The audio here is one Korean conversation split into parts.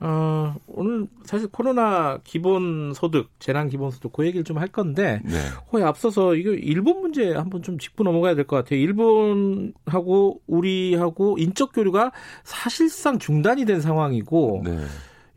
어, 오늘 사실 코로나 기본소득, 재난 기본소득 그 얘기를 좀 할 건데 네. 거에 앞서서 이거 일본 문제 한번 좀 짚고 넘어가야 될 것 같아요. 일본하고 우리하고 인적 교류가 사실상 중단이 된 상황이고 네.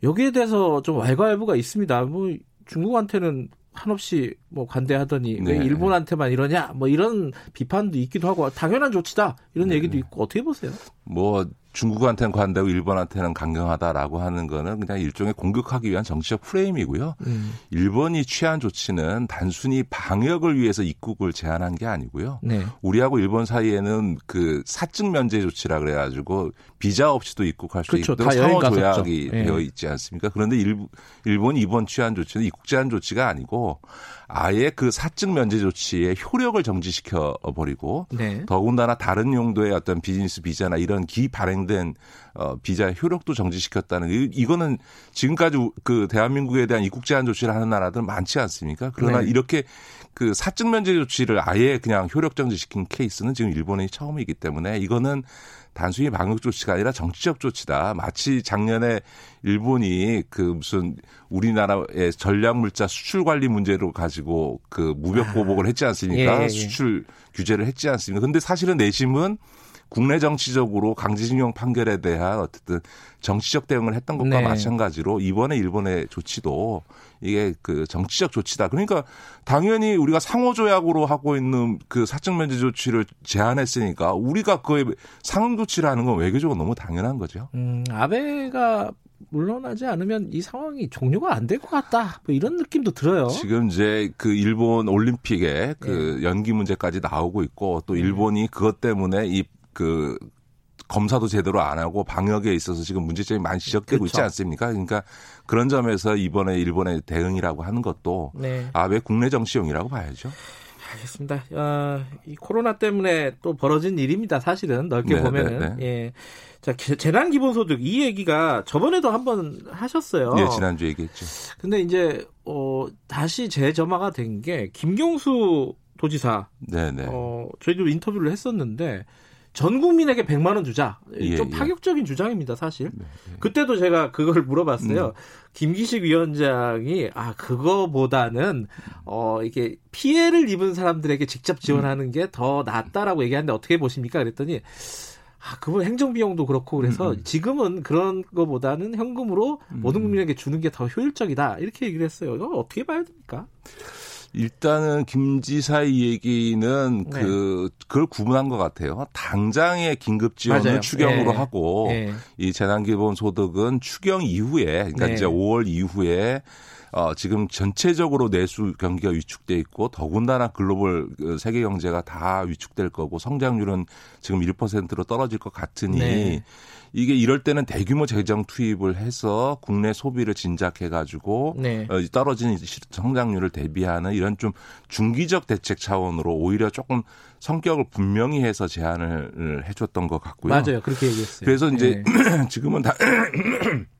여기에 대해서 좀 왈가왈부가 있습니다. 뭐 중국한테는 한없이 뭐 관대하더니 네. 왜 일본한테만 이러냐 뭐 이런 비판도 있기도 하고 당연한 조치다 이런 네. 얘기도 있고 어떻게 보세요? 뭐 중국한테는 관대하고 일본한테는 강경하다라고 하는 거는 그냥 일종의 공격하기 위한 정치적 프레임이고요. 음. 일본이 취한 조치는 단순히 방역을 위해서 입국을 제한한 게 아니고요. 네. 우리하고 일본 사이에는 그 사증 면제 조치라 그래가지고 비자 없이도 입국할 수 그렇죠. 있도록 상호 조약이 네. 되어 있지 않습니까? 그런데 일, 일본이 이번 취한 조치는 입국 제한 조치가 아니고 아예 그 사증 면제 조치의 효력을 정지시켜 버리고 네. 더군다나 다른 용도의 어떤 비즈니스 비자나 이런 기 발행 된 어 비자의 효력도 정지시켰다는 이, 이거는 지금까지 그 대한민국에 대한 입국 제한 조치를 하는 나라들 많지 않습니까? 그러나 네. 이렇게 그 사증 면제 조치를 아예 그냥 효력 정지시킨 케이스는 지금 일본이 처음이기 때문에 이거는 단순히 방역 조치가 아니라 정치적 조치다. 마치 작년에 일본이 그 무슨 우리나라의 전략 물자 수출 관리 문제로 가지고 그 무역 보복을 했지 않습니까? 예, 예. 수출 규제를 했지 않습니까? 근데 사실은 내심은 국내 정치적으로 강제징용 판결에 대한 어쨌든 정치적 대응을 했던 것과 네. 마찬가지로 이번에 일본의 조치도 이게 그 정치적 조치다. 그러니까 당연히 우리가 상호조약으로 하고 있는 그 사적 면제 조치를 제안했으니까 우리가 그에 상응 조치를 하는 건 외교적으로 너무 당연한 거죠. 음, 아베가 물러나지 않으면 이 상황이 종료가 안 될 것 같다. 뭐 이런 느낌도 들어요. 지금 이제 그 일본 올림픽에 그 네. 연기 문제까지 나오고 있고 또 네. 일본이 그것 때문에 이 그 검사도 제대로 안 하고 방역에 있어서 지금 문제점이 많이 지적되고 그렇죠. 있지 않습니까? 그러니까 그런 점에서 이번에 일본의 대응이라고 하는 것도 네. 아왜 국내 정치용이라고 봐야죠. 알겠습니다. 어, 이 코로나 때문에 또 벌어진 일입니다. 사실은 넓게 네, 보면은 네, 네. 예. 자 재난 기본소득 이 얘기가 저번에도 한번 하셨어요. 네, 지난주 얘기했죠. 근데 이제 어 다시 재점화가 된 게 김경수 도지사. 네, 네. 어 저희도 인터뷰를 했었는데 전 국민에게 100만 원 주자. 예, 좀 예. 파격적인 예. 주장입니다, 사실. 네, 네. 그때도 제가 그걸 물어봤어요. 음. 김기식 위원장이 아 그거보다는 어 이게 피해를 입은 사람들에게 직접 지원하는 음. 게더 낫다라고 얘기하는데 어떻게 보십니까? 그랬더니 아, 그분 행정 비용도 그렇고 그래서 음, 음. 지금은 그런 거보다는 현금으로 모든 국민에게 주는 게 더 효율적이다. 이렇게 얘기를 했어요. 이거 어떻게 봐야 됩니까? 일단은 김 지사의 얘기는 네. 그 그걸 구분한 것 같아요. 당장의 긴급 지원을 맞아요. 추경으로 네. 하고 네. 이 재난기본소득은 추경 이후에 그러니까 네. 이제 5월 이후에 어, 지금 전체적으로 내수 경기가 위축돼 있고 더군다나 글로벌 그 세계 경제가 다 위축될 거고 성장률은 지금 1%로 떨어질 것 같으니 네. 이게 이럴 때는 대규모 재정 투입을 해서 국내 소비를 진작해 가지고 네. 어, 떨어진 성장률을 대비하는 이런 좀 중기적 대책 차원으로 오히려 조금 성격을 분명히 해서 제안을 해줬던 것 같고요. 맞아요. 그렇게 얘기했어요. 그래서 이제 네. 지금은 다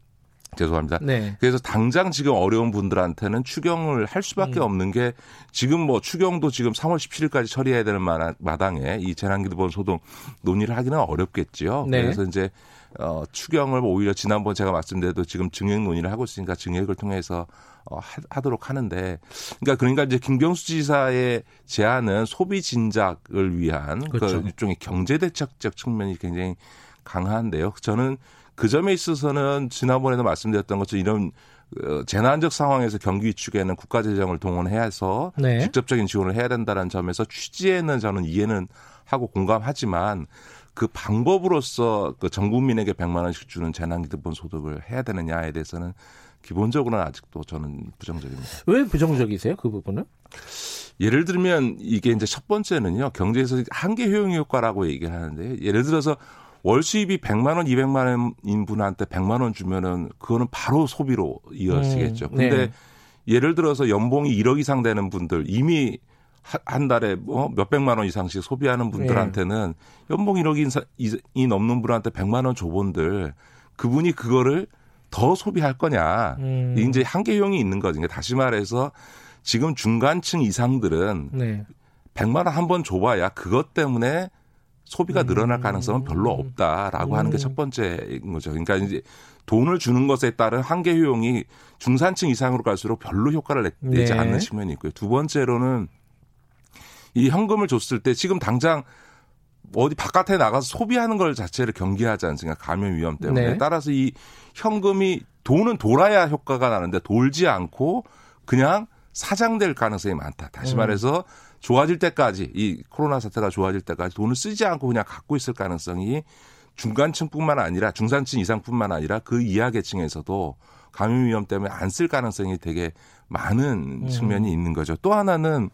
죄송합니다. 네. 그래서 당장 지금 어려운 분들한테는 추경을 할 수밖에 음. 없는 게 지금 뭐 추경도 지금 3월 17일까지 처리해야 되는 마당에 이 재난기본 소득 논의를 하기는 어렵겠지요. 네. 그래서 이제 어, 추경을 오히려 지난번 제가 말씀드려도 지금 증액 논의를 하고 있으니까 증액을 통해서 어, 하, 도록 하는데 그러니까 그러니까 이제 김경수 지사의 제안은 소비 진작을 위한 그 그렇죠. 그 일종의 경제 대책적 측면이 굉장히 강한데요. 저는 그 점에 있어서는 지난번에도 말씀드렸던 것처럼 이런 어, 재난적 상황에서 경기 위축에는 국가 재정을 동원해서 네. 직접적인 지원을 해야 된다는 점에서 취지에는 저는 이해는 하고 공감하지만 그 방법으로서 그 전 국민에게 100만 원씩 주는 재난기득본 소득을 해야 되느냐에 대해서는 기본적으로는 아직도 저는 부정적입니다. 왜 부정적이세요? 그 부분은? 예를 들면 이게 이제 첫 번째는요. 경제에서 한계 효용 효과라고 얘기를 하는데 예를 들어서 월 수입이 100만 원, 200만 원인 분한테 100만 원 주면은 그거는 바로 소비로 이어지겠죠. 음, 네. 근데 예를 들어서 연봉이 1억 이상 되는 분들 이미 한 달에 뭐 몇백만 원 이상씩 소비하는 분들한테는 네. 연봉 1억이 넘는 분한테 100만 원 줘본들 그분이 그거를 더 소비할 거냐. 음. 이제 한계형이 있는 거죠. 그러니까 다시 말해서 지금 중간층 이상들은 네. 100만 원 한 번 줘봐야 그것 때문에 소비가 늘어날 음. 가능성은 별로 없다라고 음. 하는 게 첫 번째인 거죠. 그러니까 이제 돈을 주는 것에 따른 한계 효용이 중산층 이상으로 갈수록 별로 효과를 내지 네. 않는 측면이 있고요. 두 번째로는 이 현금을 줬을 때 지금 당장 어디 바깥에 나가서 소비하는 걸 자체를 경계하지 않습니까? 감염 위험 때문에. 네. 따라서 이 현금이 돈은 돌아야 효과가 나는데 돌지 않고 그냥 사장될 가능성이 많다. 다시 음. 말해서 좋아질 때까지 이 코로나 사태가 좋아질 때까지 돈을 쓰지 않고 그냥 갖고 있을 가능성이 중간층뿐만 아니라 중산층 이상뿐만 아니라 그 이하 계층에서도 감염 위험 때문에 안 쓸 가능성이 되게 많은 음. 측면이 있는 거죠. 또 하나는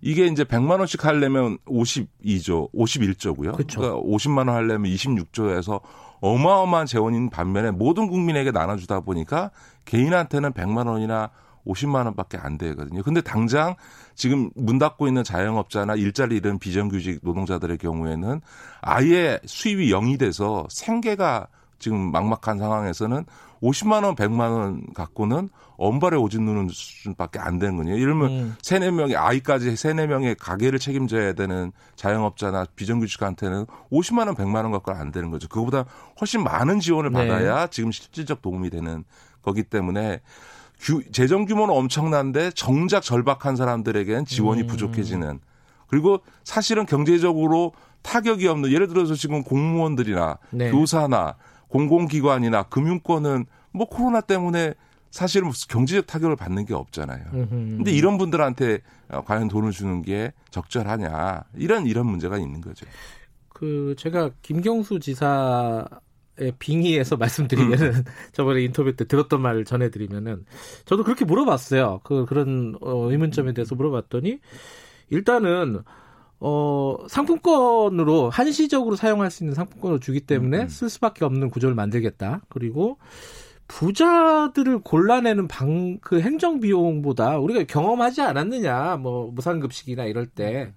이게 이제 100만 원씩 하려면 52조, 51조고요. 그쵸. 그러니까 50만 원 하려면 26조에서 어마어마한 재원인 반면에 모든 국민에게 나눠주다 보니까 개인한테는 100만 원이나 50만 원밖에 안 되거든요. 근데 당장 지금 문 닫고 있는 자영업자나 일자리 잃은 비정규직 노동자들의 경우에는 아예 수입이 0이 돼서 생계가 지금 막막한 상황에서는 50만 원, 100만 원 갖고는 엄발에 오줌 누는 수준밖에 안 되는 거예요. 이러면 음. 세네 명의 아이까지 세네 명의 가게를 책임져야 되는 자영업자나 비정규직한테는 50만 원, 100만 원 갖고는 안 되는 거죠. 그거보다 훨씬 많은 지원을 네. 받아야 네. 지금 실질적 도움이 되는 거기 때문에 규, 재정 규모는 엄청난데 정작 절박한 사람들에게는 지원이 음. 부족해지는 그리고 사실은 경제적으로 타격이 없는 예를 들어서 지금 공무원들이나 네. 교사나 공공기관이나 금융권은 뭐 코로나 때문에 사실은 무슨 경제적 타격을 받는 게 없잖아요. 근데 이런 분들한테 어, 과연 돈을 주는 게 적절하냐 이런 이런 문제가 있는 거죠. 그 제가 김경수 지사의 빙의에서 말씀드리면은 음. 저번에 인터뷰 때 들었던 말을 전해드리면은 저도 그렇게 물어봤어요. 그 그런 어, 의문점에 대해서 물어봤더니 일단은 어, 상품권으로 한시적으로 사용할 수 있는 상품권을 주기 때문에 음. 쓸 수밖에 없는 구조를 만들겠다. 그리고 부자들을 골라내는 방, 그 행정 비용보다 우리가 경험하지 않았느냐, 뭐, 무상급식이나 이럴 때.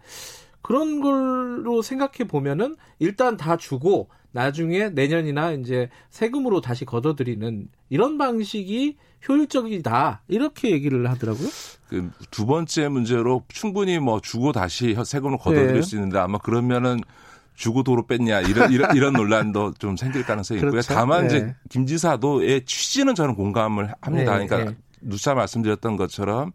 그런 걸로 생각해 보면은 일단 다 주고 나중에 내년이나 이제 세금으로 다시 걷어들이는 이런 방식이 효율적이다 이렇게 얘기를 하더라고요. 그 두 번째 문제로 충분히 뭐 주고 다시 세금을 걷어들일 네. 수 있는데 아마 그러면은 주고 도로 뺐냐 이런 이런, 이런 논란도 좀 생길 가능성이 있고요. 그렇죠? 다만 네. 이제 김 지사도의 취지는 저는 공감을 합니다. 네. 그러니까 네. 누차 말씀드렸던 것처럼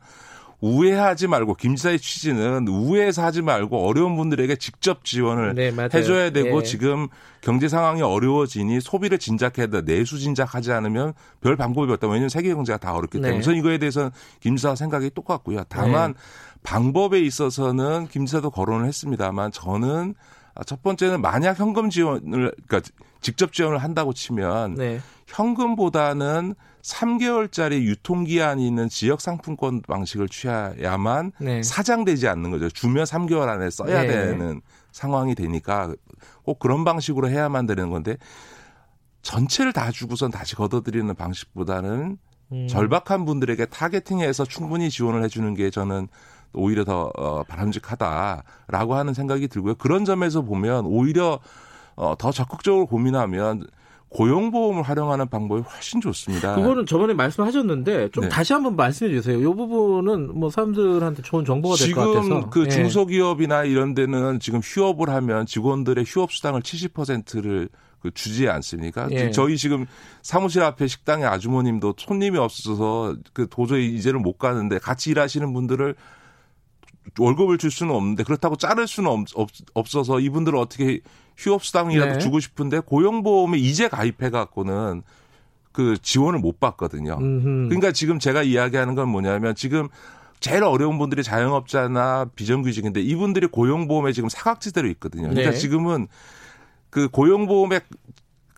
우회하지 말고 김 지사의 취지는 우회해서 하지 말고 어려운 분들에게 직접 지원을 네, 해줘야 되고 네. 지금 경제 상황이 어려워지니 소비를 진작해야 돼 내수 진작하지 않으면 별 방법이 없다. 왜냐하면 세계 경제가 다 어렵기 때문에 네. 저는 이거에 대해서는 김 지사 생각이 똑같고요. 다만 네. 방법에 있어서는 김 지사도 거론을 했습니다만 저는 첫 번째는 만약 현금 지원을 그러니까 직접 지원을 한다고 치면 네. 현금보다는 3개월짜리 유통기한이 있는 지역 상품권 방식을 취해야만 네. 사장되지 않는 거죠. 주면 3개월 안에 써야 네. 되는 상황이 되니까 꼭 그런 방식으로 해야만 되는 건데 전체를 다 주고선 다시 걷어들이는 방식보다는 음. 절박한 분들에게 타겟팅해서 충분히 지원을 해주는 게 저는 오히려 더 어, 바람직하다라고 하는 생각이 들고요. 그런 점에서 보면 오히려 어, 더 적극적으로 고민하면 고용보험을 활용하는 방법이 훨씬 좋습니다. 그거는 저번에 말씀하셨는데 좀 네. 다시 한번 말씀해 주세요. 이 부분은 뭐 사람들한테 좋은 정보가 될 것 같아서. 지금 그 네. 중소기업이나 이런 데는 지금 휴업을 하면 직원들의 휴업 수당을 70%를 그 주지 않습니까? 예. 저희 지금 사무실 앞에 식당에 아주머님도 손님이 없어서 그 도저히 이제는 못 가는데 같이 일하시는 분들을 월급을 줄 수는 없는데 그렇다고 자를 수는 없, 없 어서 이분들을 어떻게 휴업수당이라도 네. 주고 싶은데 고용보험에 이제 가입해 갖고는 그 지원을 못 받거든요. 음흠. 그러니까 지금 제가 이야기하는 건 뭐냐면 지금 제일 어려운 분들이 자영업자나 비정규직인데 이분들이 고용보험에 지금 사각지대로 있거든요. 그러니까 네. 지금은 그 고용보험에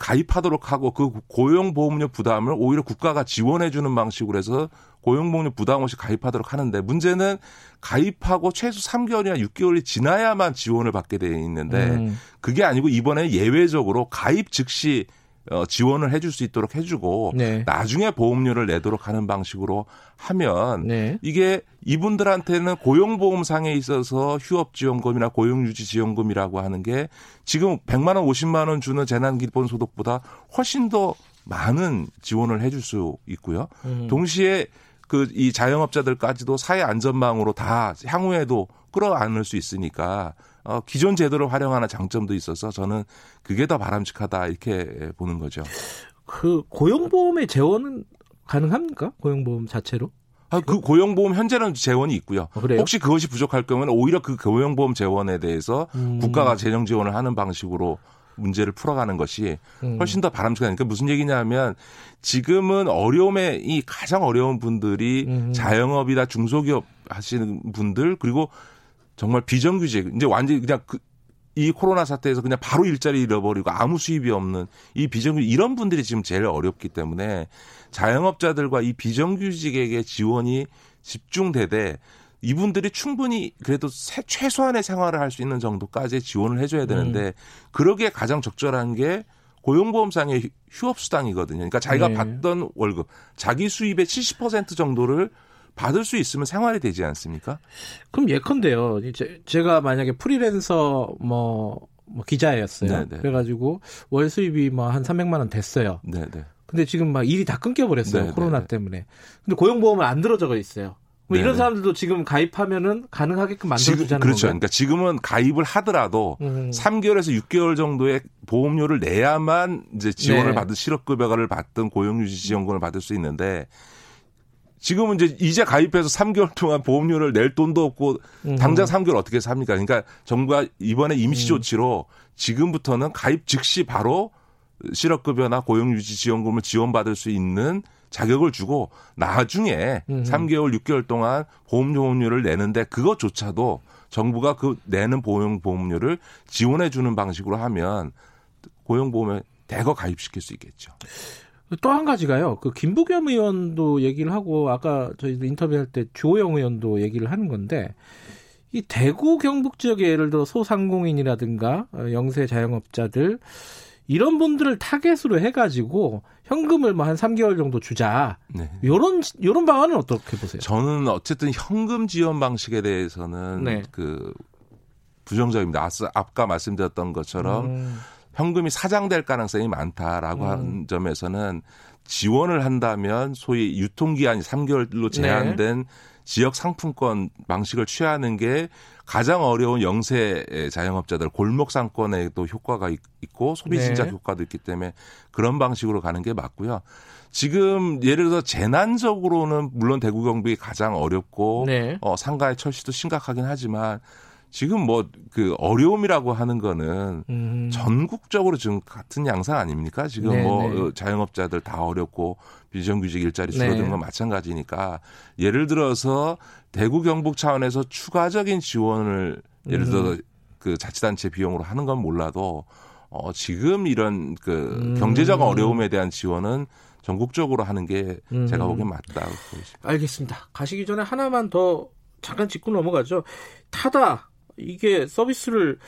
가입하도록 하고 그 고용보험료 부담을 오히려 국가가 지원해 주는 방식으로 해서 고용보험료 부담 없이 가입하도록 하는데 문제는 가입하고 최소 3개월이나 6개월이 지나야만 지원을 받게 돼 있는데 음. 그게 아니고 이번에 예외적으로 가입 즉시 어, 지원을 해줄 수 있도록 해주고 네. 나중에 보험료를 내도록 하는 방식으로 하면 네. 이게 이분들한테는 고용보험상에 있어서 휴업지원금이나 고용유지지원금이라고 하는 게 지금 100만 원, 50만 원 주는 재난기본소득보다 훨씬 더 많은 지원을 해줄 수 있고요. 음. 동시에 그 이 자영업자들까지도 사회 안전망으로 다 향후에도 끌어안을 수 있으니까 어, 기존 제도를 활용하는 장점도 있어서 저는 그게 더 바람직하다 이렇게 보는 거죠. 그 고용보험의 재원은 가능합니까? 고용보험 자체로? 아, 그 고용보험 현재는 재원이 있고요. 아, 혹시 그것이 부족할 경우는 오히려 그 고용보험 재원에 대해서 음. 국가가 재정 지원을 하는 방식으로 문제를 풀어가는 것이 음. 훨씬 더 바람직하니까 무슨 얘기냐면 지금은 어려움에 이 가장 어려운 분들이 음. 자영업이나 중소기업 하시는 분들 그리고 정말 비정규직 이제 완전히 그냥 그, 이 코로나 사태에서 그냥 바로 일자리 잃어버리고 아무 수입이 없는 이 비정규직 이런 분들이 지금 제일 어렵기 때문에 자영업자들과 이 비정규직에게 지원이 집중되되 이분들이 충분히 그래도 최소한의 생활을 할 수 있는 정도까지 지원을 해줘야 되는데 음. 그러기에 가장 적절한 게 고용보험상의 휴업수당이거든요. 그러니까 자기가 네. 받던 월급, 자기 수입의 70% 정도를 받을 수 있으면 생활이 되지 않습니까? 그럼 예컨대요. 이제 제가 만약에 프리랜서 뭐, 뭐 기자였어요. 네네. 네. 그래가지고 월 수입이 뭐 한 300만 원 됐어요. 네네. 네. 근데 지금 막 일이 다 끊겨버렸어요. 네네. 네, 코로나 때문에. 근데 고용보험을 안 들어적어 있어요. 뭐 이런 사람들도 지금 가입하면은 가능하게끔 만들어주자는 그렇죠. 건가요? 그러니까 지금은 가입을 하더라도 음. 3개월에서 6개월 정도의 보험료를 내야만 이제 지원을 네. 받은 실업급여를 받든 고용유지 지원금을 받을 수 있는데 지금은 이제 이제 가입해서 3개월 동안 보험료를 낼 돈도 없고 음. 당장 3개월 어떻게 삽니까? 그러니까 정부가 이번에 임시 음. 조치로 지금부터는 가입 즉시 바로 실업급여나 고용유지 지원금을 지원받을 수 있는 자격을 주고 나중에 음 3개월, 6개월 동안 보험료를 내는데 그것조차도 정부가 그 내는 보험 보험료를 지원해 주는 방식으로 하면 고용보험에 대거 가입시킬 수 있겠죠. 또 한 가지가요. 그 김부겸 의원도 얘기를 하고 아까 저희도 인터뷰할 때 주호영 의원도 얘기를 하는 건데 이 대구 경북 지역에 예를 들어 소상공인이라든가 어, 영세 자영업자들 이런 분들을 타겟으로 해가지고 현금을 뭐 한 3개월 정도 주자. 네. 요런 요런 방안은 어떻게 보세요? 저는 어쨌든 현금 지원 방식에 대해서는 네. 그 부정적입니다. 아까 말씀드렸던 것처럼 음. 현금이 사장될 가능성이 많다라고 음. 하는 점에서는 지원을 한다면 소위 유통기한이 3개월로 제한된 네. 지역 상품권 방식을 취하는 게 가장 어려운 영세 자영업자들 골목 상권에도 효과가 있고 소비 진작 네. 효과도 있기 때문에 그런 방식으로 가는 게 맞고요. 지금 예를 들어 재난적으로는 물론 대구 경북이 가장 어렵고 네. 어, 상가의 철시도 심각하긴 하지만 지금 뭐 그 어려움이라고 하는 거는 음. 전국적으로 지금 같은 양상 아닙니까? 지금 네, 뭐 네. 자영업자들 다 어렵고 비정규직 일자리 줄어드는 네. 건 마찬가지니까 예를 들어서 대구 경북 차원에서 추가적인 지원을 예를 들어 음. 그 자치단체 비용으로 하는 건 몰라도 어 지금 이런 그 음. 경제적 어려움에 대한 지원은 전국적으로 하는 게 음. 제가 보기엔 맞다고 보입니다. 알겠습니다. 가시기 전에 하나만 더 잠깐 짚고 넘어가죠. 타다 이게 서비스를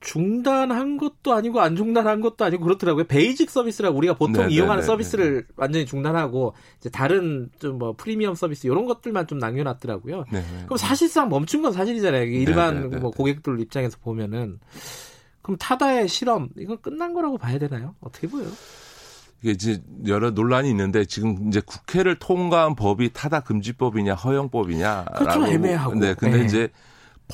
중단한 것도 아니고 안 중단한 것도 아니고 그렇더라고요. 베이직 서비스라고 우리가 보통 네네네네. 네, 이용하는 네, 서비스를 네. 완전히 중단하고 이제 다른 좀 뭐 프리미엄 서비스 이런 것들만 좀 남겨놨더라고요. 네네. 그럼 사실상 멈춘 건 사실이잖아요. 일반 네네네. 뭐 고객들 입장에서 보면은 그럼 타다의 실험 이건 끝난 거라고 봐야 되나요? 어떻게 보여요? 이게 이제 여러 논란이 있는데 지금 이제 국회를 통과한 법이 타다 금지법이냐 허용법이냐라고 그렇죠, 애매하고. 네, 근데 네. 이제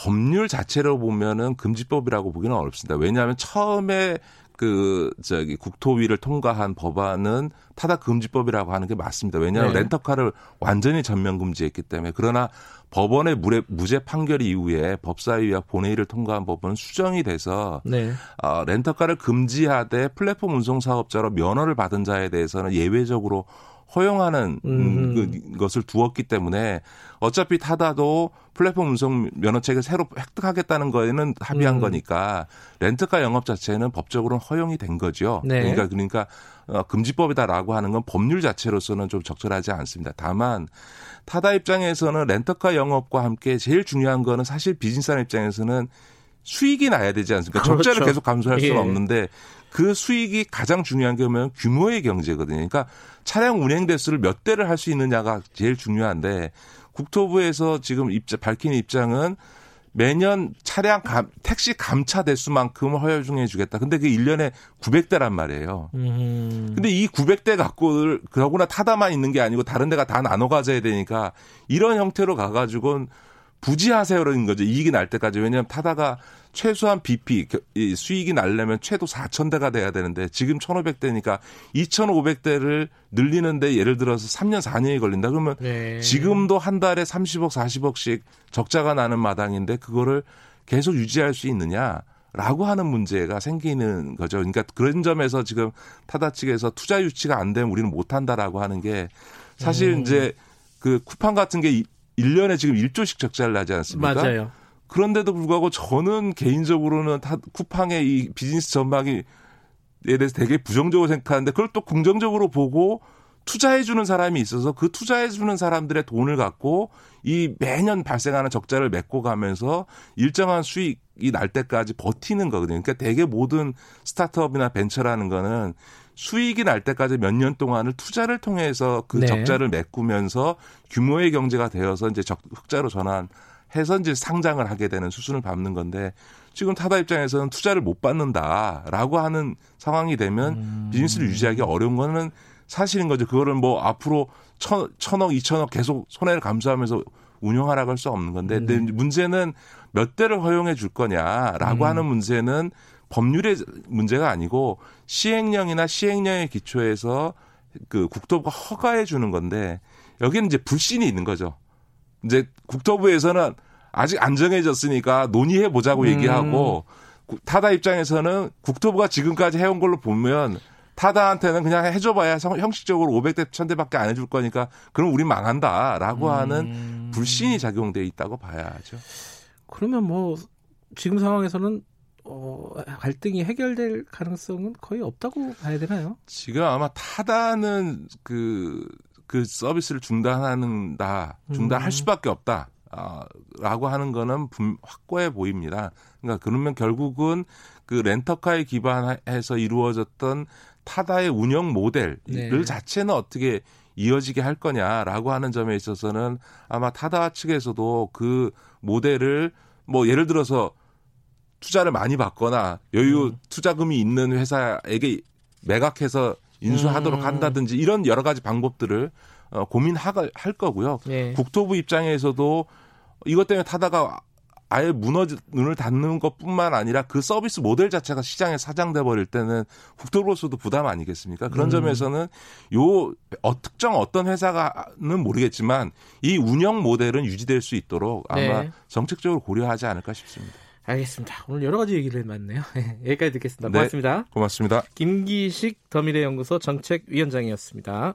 법률 자체로 보면은 금지법이라고 보기는 어렵습니다. 왜냐하면 처음에 그 저기 국토위를 통과한 법안은 타다 금지법이라고 하는 게 맞습니다. 왜냐하면 네. 렌터카를 완전히 전면 금지했기 때문에 그러나 법원의 무례, 무죄 판결 이후에 법사위와 본회의를 통과한 법은 수정이 돼서 네. 어, 렌터카를 금지하되 플랫폼 운송 사업자로 면허를 받은 자에 대해서는 예외적으로 허용하는 음. 그 것을 두었기 때문에 어차피 타다도 플랫폼 운송 면허책을 새로 획득하겠다는 거에는 합의한 음. 거니까 렌트카 영업 자체는 법적으로는 허용이 된 거죠. 네. 그러니까 그러니까 어, 금지법이다라고 하는 건 법률 자체로서는 좀 적절하지 않습니다. 다만 타다 입장에서는 렌터카 영업과 함께 제일 중요한 거는 사실 비즈니스 입장에서는 수익이 나야 되지 않습니까? 그렇죠. 적자를 계속 감수할 수는 예. 없는데 그 수익이 가장 중요한 게 뭐냐면 규모의 경제거든요. 그러니까 차량 운행 대수를 몇 대를 할 수 있느냐가 제일 중요한데 국토부에서 지금 입장 밝힌 입장은 매년 차량 감, 택시 감차 대수만큼 허용해 주겠다. 근데 그 1년에 900대란 말이에요. 음. 근데 이 900대 갖고를 그러구나 타다만 있는 게 아니고 다른 데가 다 나눠 가져야 되니까 이런 형태로 가 가지고는 부지하세요라는 거죠. 이익이 날 때까지. 왜냐하면 타다가 최소한 BP 수익이 날려면 최소 4,000대가 돼야 되는데 지금 1,500대니까 2,500대를 늘리는데 예를 들어서 3년 4년이 걸린다 그러면 네. 지금도 한 달에 30억 40억씩 적자가 나는 마당인데 그거를 계속 유지할 수 있느냐 라고 하는 문제가 생기는 거죠. 그러니까 그런 점에서 지금 타다 측에서 투자 유치가 안 되면 우리는 못 한다라고 하는 게 사실 음. 이제 그 쿠팡 같은 게 1년에 지금 1조씩 적자를 나지 않습니까? 맞아요. 그런데도 불구하고 저는 개인적으로는 타, 쿠팡의 이 비즈니스 전망이 에 대해서 되게 부정적으로 생각하는데 그걸 또 긍정적으로 보고 투자해 주는 사람이 있어서 그 투자해 주는 사람들의 돈을 갖고 이 매년 발생하는 적자를 메꿔 가면서 일정한 수익이 날 때까지 버티는 거거든요. 그러니까 대개 모든 스타트업이나 벤처라는 거는 수익이 날 때까지 몇 년 동안을 투자를 통해서 그 네. 적자를 메꾸면서 규모의 경제가 되어서 이제 적, 흑자로 전환 해서 이제 상장을 하게 되는 수순을 밟는 건데 지금 타다 입장에서는 투자를 못 받는다라고 하는 상황이 되면 음. 비즈니스를 유지하기 어려운 거는 사실인 거죠. 그거를 뭐 앞으로 천, 천억, 이천억 계속 손해를 감수하면서 운영하라고 할 수 없는 건데 음. 근데 문제는 몇 대를 허용해 줄 거냐라고 음. 하는 문제는 법률의 문제가 아니고 시행령이나 시행령의 기초에서 그 국토부가 허가해 주는 건데 여기는 이제 불신이 있는 거죠. 이제 국토부에서는 아직 안 정해졌으니까 논의해 보자고 음. 얘기하고 타다 입장에서는 국토부가 지금까지 해온 걸로 보면 타다한테는 그냥 해줘봐야 형식적으로 500대, 1000대밖에 안 해줄 거니까 그럼 우리 망한다라고 음. 하는 불신이 작용돼 있다고 봐야죠. 그러면 뭐 지금 상황에서는 어, 갈등이 해결될 가능성은 거의 없다고 봐야 되나요? 지금 아마 타다는 그, 그 서비스를 중단하는다, 중단할 음. 수밖에 없다. 아, 라고 하는 거는 확고해 보입니다. 그러니까 그러면 결국은 그 렌터카에 기반해서 이루어졌던 타다의 운영 모델을 네. 자체는 어떻게 이어지게 할 거냐라고 하는 점에 있어서는 아마 타다 측에서도 그 모델을 뭐 예를 들어서 투자를 많이 받거나 여유 음. 투자금이 있는 회사에게 매각해서 인수하도록 음. 한다든지 이런 여러 가지 방법들을 어, 고민할 거고요. 네. 국토부 입장에서도 이것 때문에 타다가 아예 무너져 눈을 닫는 것뿐만 아니라 그 서비스 모델 자체가 시장에 사장돼 버릴 때는 국토부로서도 부담 아니겠습니까? 그런 음. 점에서는 요 어, 특정 어떤 회사가는 모르겠지만 이 운영 모델은 유지될 수 있도록 아마 네. 정책적으로 고려하지 않을까 싶습니다. 알겠습니다. 오늘 여러 가지 얘기를 해봤네요. 여기까지 듣겠습니다. 고맙습니다. 네, 고맙습니다. 김기식 더미래연구소 정책위원장이었습니다.